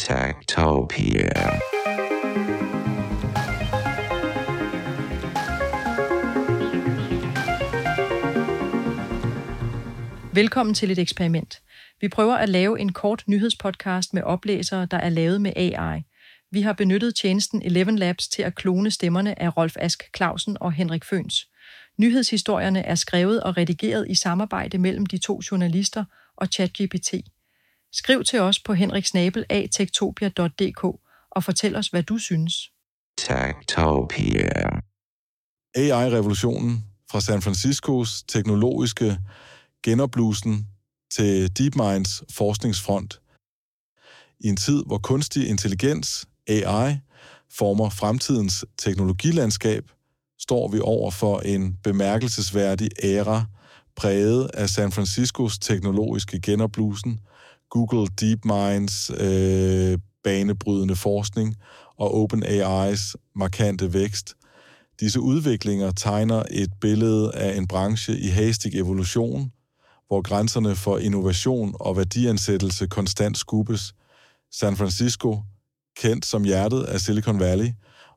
Tactopia. Velkommen til et eksperiment. Vi prøver at lave en kort nyhedspodcast med oplæsere, der er lavet med AI. Vi har benyttet tjenesten Eleven Labs til at klone stemmerne af Rolf Ask Clausen og Henrik Føns. Nyhedshistorierne er skrevet og redigeret i samarbejde mellem de to journalister og ChatGPT. Skriv til os på henriksnabel.tektopia.dk og fortæl os, hvad du synes. Techtopia. AI-revolutionen fra San Franciscos teknologiske genopblusen til DeepMinds forskningsfront. I en tid, hvor kunstig intelligens, AI, former fremtidens teknologilandskab, står vi over for en bemærkelsesværdig æra, præget af San Franciscos teknologiske genopblusen, Google DeepMinds øh, banebrydende forskning og OpenAI's markante vækst. Disse udviklinger tegner et billede af en branche i hastig evolution, hvor grænserne for innovation og værdiansættelse konstant skubbes. San Francisco, kendt som hjertet af Silicon Valley,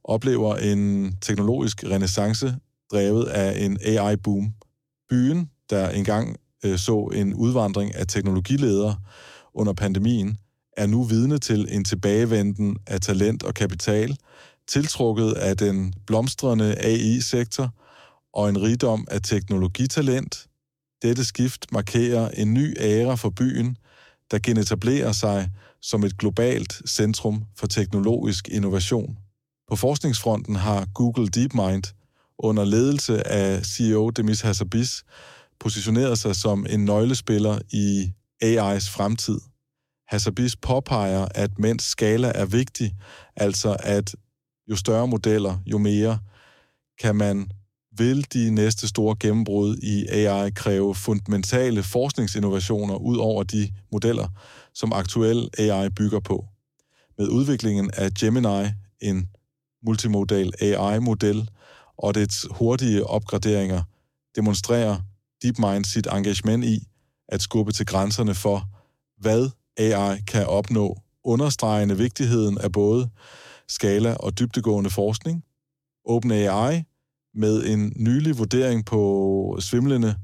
oplever en teknologisk renaissance drevet af en AI-boom. Byen, der engang øh, så en udvandring af teknologiledere under pandemien, er nu vidne til en tilbagevenden af talent og kapital, tiltrukket af den blomstrende AI-sektor og en rigdom af teknologitalent. Dette skift markerer en ny æra for byen, der genetablerer sig som et globalt centrum for teknologisk innovation. På forskningsfronten har Google DeepMind under ledelse af CEO Demis Hassabis positioneret sig som en nøglespiller i AI's fremtid. Hassabis påpeger, at mens skala er vigtig, altså at jo større modeller, jo mere, kan man vil de næste store gennembrud i AI kræve fundamentale forskningsinnovationer ud over de modeller, som aktuel AI bygger på. Med udviklingen af Gemini, en multimodal AI-model, og dets hurtige opgraderinger, demonstrerer DeepMind sit engagement i at skubbe til grænserne for, hvad AI kan opnå, understregende vigtigheden af både skala og dybtegående forskning. OpenAI med en nylig vurdering på svimlende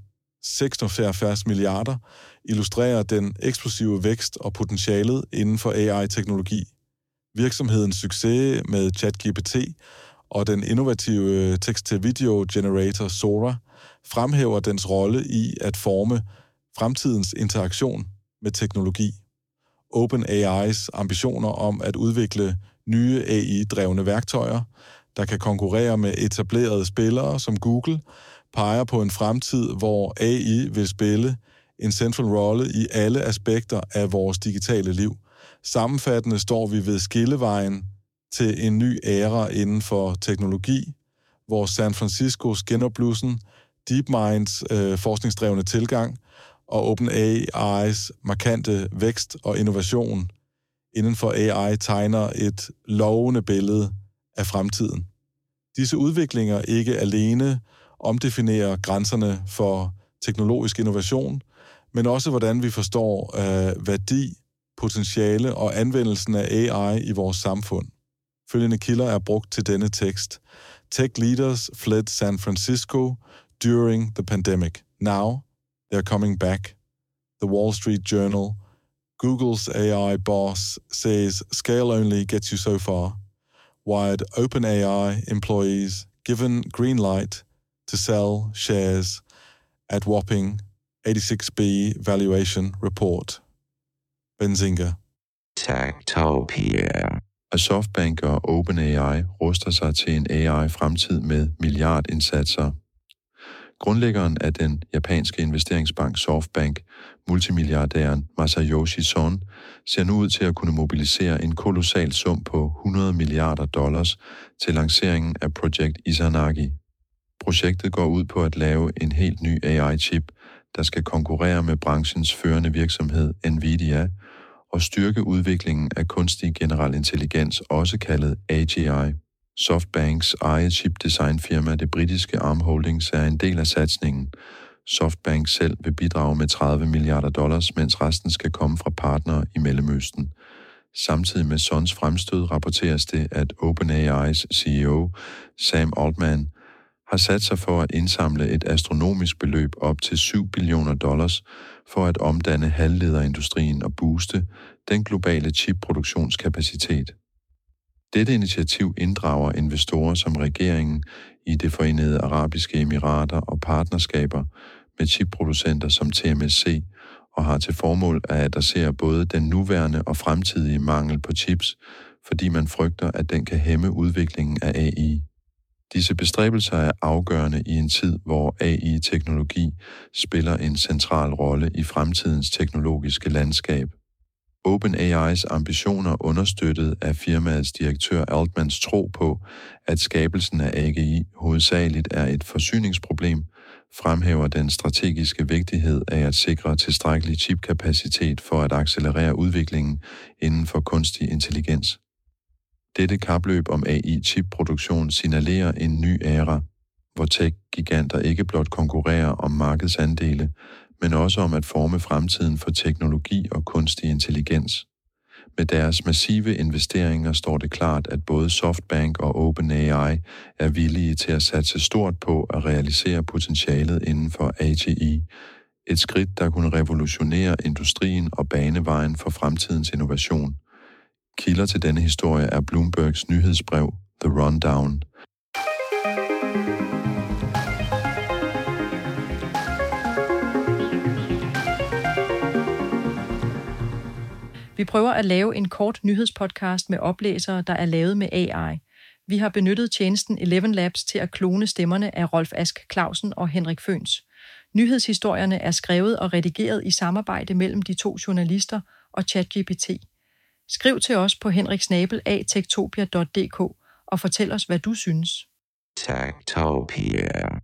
76 milliarder, illustrerer den eksplosive vækst og potentialet inden for AI-teknologi. Virksomhedens succes med ChatGPT og den innovative tekst-til-video generator Sora fremhæver dens rolle i at forme fremtidens interaktion med teknologi. OpenAI's ambitioner om at udvikle nye AI-drevne værktøjer – der kan konkurrere med etablerede spillere som Google, peger på en fremtid, hvor AI vil spille en central rolle i alle aspekter af vores digitale liv. Sammenfattende står vi ved skillevejen til en ny æra inden for teknologi, hvor San Franciscos genopblussen, DeepMinds øh, forskningsdrevne tilgang og OpenAI's markante vækst og innovation inden for AI tegner et lovende billede af fremtiden. Disse udviklinger ikke alene omdefinerer grænserne for teknologisk innovation, men også hvordan vi forstår øh, værdi, potentiale og anvendelsen af AI i vores samfund. Følgende kilder er brugt til denne tekst. Tech leaders fled San Francisco during the pandemic. Now, they're coming back. The Wall Street Journal. Google's AI boss says scale only gets you so far wired OpenAI employees given green light to sell shares at whopping 86B valuation report. Benzinga. Techtopia. Og Softbank og OpenAI ruster sig til en AI-fremtid med milliardindsatser. Grundlæggeren af den japanske investeringsbank Softbank, multimilliardæren Masayoshi Son, ser nu ud til at kunne mobilisere en kolossal sum på 100 milliarder dollars til lanceringen af Project Izanagi. Projektet går ud på at lave en helt ny AI-chip, der skal konkurrere med branchens førende virksomhed Nvidia og styrke udviklingen af kunstig generel intelligens, også kaldet AGI. Softbanks eget chipdesignfirma, det britiske Arm Holdings, er en del af satsningen. Softbank selv vil bidrage med 30 milliarder dollars, mens resten skal komme fra partnere i Mellemøsten. Samtidig med Sons fremstød rapporteres det, at OpenAI's CEO, Sam Altman, har sat sig for at indsamle et astronomisk beløb op til 7 billioner dollars for at omdanne halvlederindustrien og booste den globale chipproduktionskapacitet. Dette initiativ inddrager investorer som regeringen i det forenede arabiske emirater og partnerskaber med chipproducenter som TMSC og har til formål at adressere både den nuværende og fremtidige mangel på chips, fordi man frygter, at den kan hæmme udviklingen af AI. Disse bestræbelser er afgørende i en tid, hvor AI-teknologi spiller en central rolle i fremtidens teknologiske landskab. OpenAI's ambitioner understøttet af firmaets direktør Altmans tro på, at skabelsen af AGI hovedsageligt er et forsyningsproblem, fremhæver den strategiske vigtighed af at sikre tilstrækkelig chipkapacitet for at accelerere udviklingen inden for kunstig intelligens. Dette kapløb om AI-chipproduktion signalerer en ny æra, hvor tech-giganter ikke blot konkurrerer om markedsandele, men også om at forme fremtiden for teknologi og kunstig intelligens. Med deres massive investeringer står det klart, at både Softbank og OpenAI er villige til at satse stort på at realisere potentialet inden for AGI, et skridt, der kunne revolutionere industrien og bane vejen for fremtidens innovation. Kilder til denne historie er Bloombergs nyhedsbrev The Rundown. Vi prøver at lave en kort nyhedspodcast med oplæsere, der er lavet med AI. Vi har benyttet tjenesten Eleven Labs til at klone stemmerne af Rolf Ask Clausen og Henrik Føns. Nyhedshistorierne er skrevet og redigeret i samarbejde mellem de to journalister og ChatGPT. Skriv til os på henriksnabel.tektopia.dk og fortæl os, hvad du synes. Tektopia.